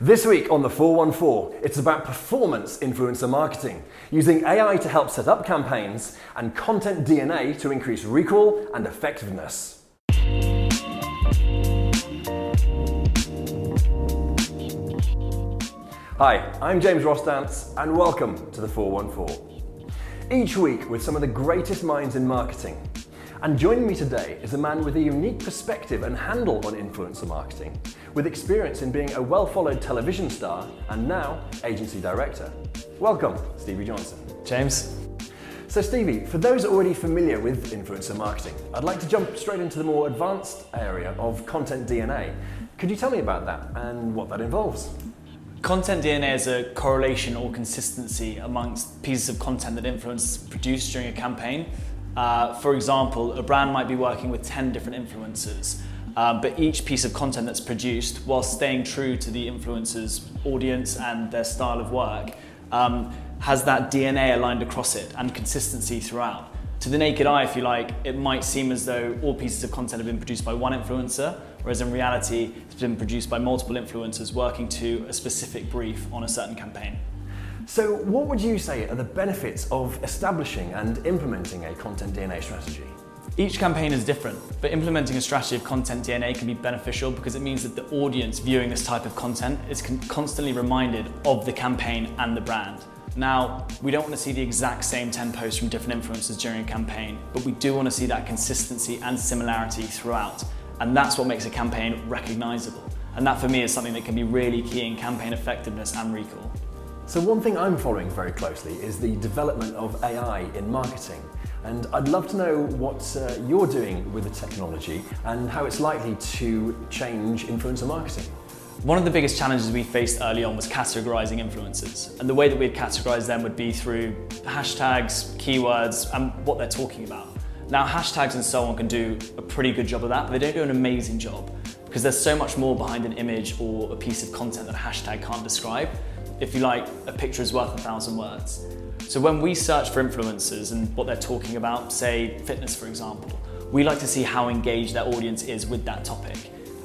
This week on the 414, it's about performance influencer marketing, using AI to help set up campaigns and content DNA to increase recall and effectiveness. Hi, I'm James Rostance, and welcome to the 414. Each week with some of the greatest minds in marketing. And joining me today is a man with a unique perspective and handle on influencer marketing, with experience in being a well followed television star and now agency director. Welcome, Stevie Johnson. James. So, Stevie, for those already familiar with influencer marketing, I'd like to jump straight into the more advanced area of content DNA. Could you tell me about that and what that involves? Content DNA is a correlation or consistency amongst pieces of content that influencers produce during a campaign. Uh, for example, a brand might be working with 10 different influencers um, but each piece of content that's produced, while staying true to the influencer's audience and their style of work, um, has that DNA aligned across it and consistency throughout. To the naked eye, if you like, it might seem as though all pieces of content have been produced by one influencer, whereas in reality, it's been produced by multiple influencers working to a specific brief on a certain campaign. So, what would you say are the benefits of establishing and implementing a content DNA strategy? Each campaign is different, but implementing a strategy of content DNA can be beneficial because it means that the audience viewing this type of content is constantly reminded of the campaign and the brand. Now, we don't want to see the exact same 10 posts from different influencers during a campaign, but we do want to see that consistency and similarity throughout. And that's what makes a campaign recognizable. And that for me is something that can be really key in campaign effectiveness and recall. So, one thing I'm following very closely is the development of AI in marketing. And I'd love to know what uh, you're doing with the technology and how it's likely to change influencer marketing. One of the biggest challenges we faced early on was categorizing influencers. And the way that we'd categorize them would be through hashtags, keywords, and what they're talking about. Now, hashtags and so on can do a pretty good job of that, but they don't do an amazing job because there's so much more behind an image or a piece of content that a hashtag can't describe. If you like, a picture is worth a thousand words. So when we search for influencers and what they're talking about, say fitness for example, we like to see how engaged their audience is with that topic.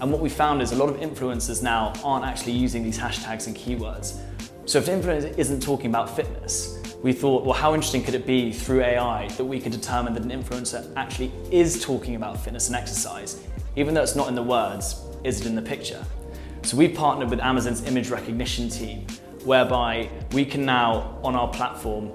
And what we found is a lot of influencers now aren't actually using these hashtags and keywords. So if an influencer isn't talking about fitness, we thought, well, how interesting could it be through AI that we could determine that an influencer actually is talking about fitness and exercise, even though it's not in the words, is it in the picture? So we partnered with Amazon's image recognition team whereby we can now, on our platform,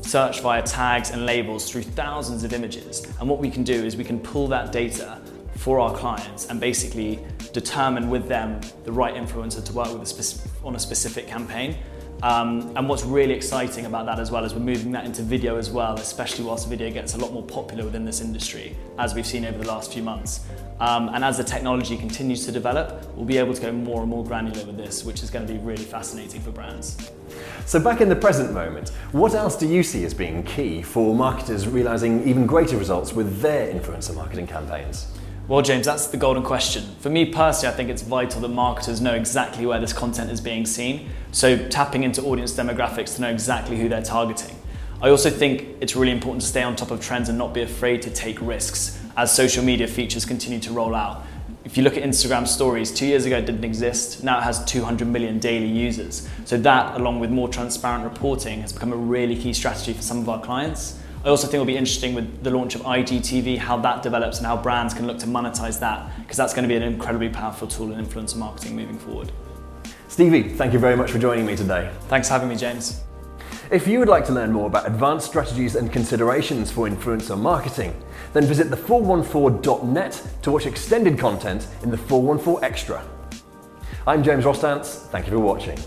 search via tags and labels through thousands of images. And what we can do is we can pull that data for our clients and basically determine with them the right influencer to work with on a specific campaign. Um, and what's really exciting about that as well is we're moving that into video as well, especially whilst video gets a lot more popular within this industry, as we've seen over the last few months. Um, and as the technology continues to develop, we'll be able to go more and more granular with this, which is going to be really fascinating for brands. So, back in the present moment, what else do you see as being key for marketers realizing even greater results with their influencer marketing campaigns? Well, James, that's the golden question. For me personally, I think it's vital that marketers know exactly where this content is being seen. So, tapping into audience demographics to know exactly who they're targeting. I also think it's really important to stay on top of trends and not be afraid to take risks as social media features continue to roll out. If you look at Instagram stories, two years ago it didn't exist. Now it has 200 million daily users. So, that, along with more transparent reporting, has become a really key strategy for some of our clients. I also think it'll be interesting with the launch of IGTV, how that develops and how brands can look to monetize that, because that's going to be an incredibly powerful tool in influencer marketing moving forward. Stevie, thank you very much for joining me today. Thanks for having me, James. If you would like to learn more about advanced strategies and considerations for influencer marketing, then visit the414.net to watch extended content in the 414 Extra. I'm James Rostance, thank you for watching.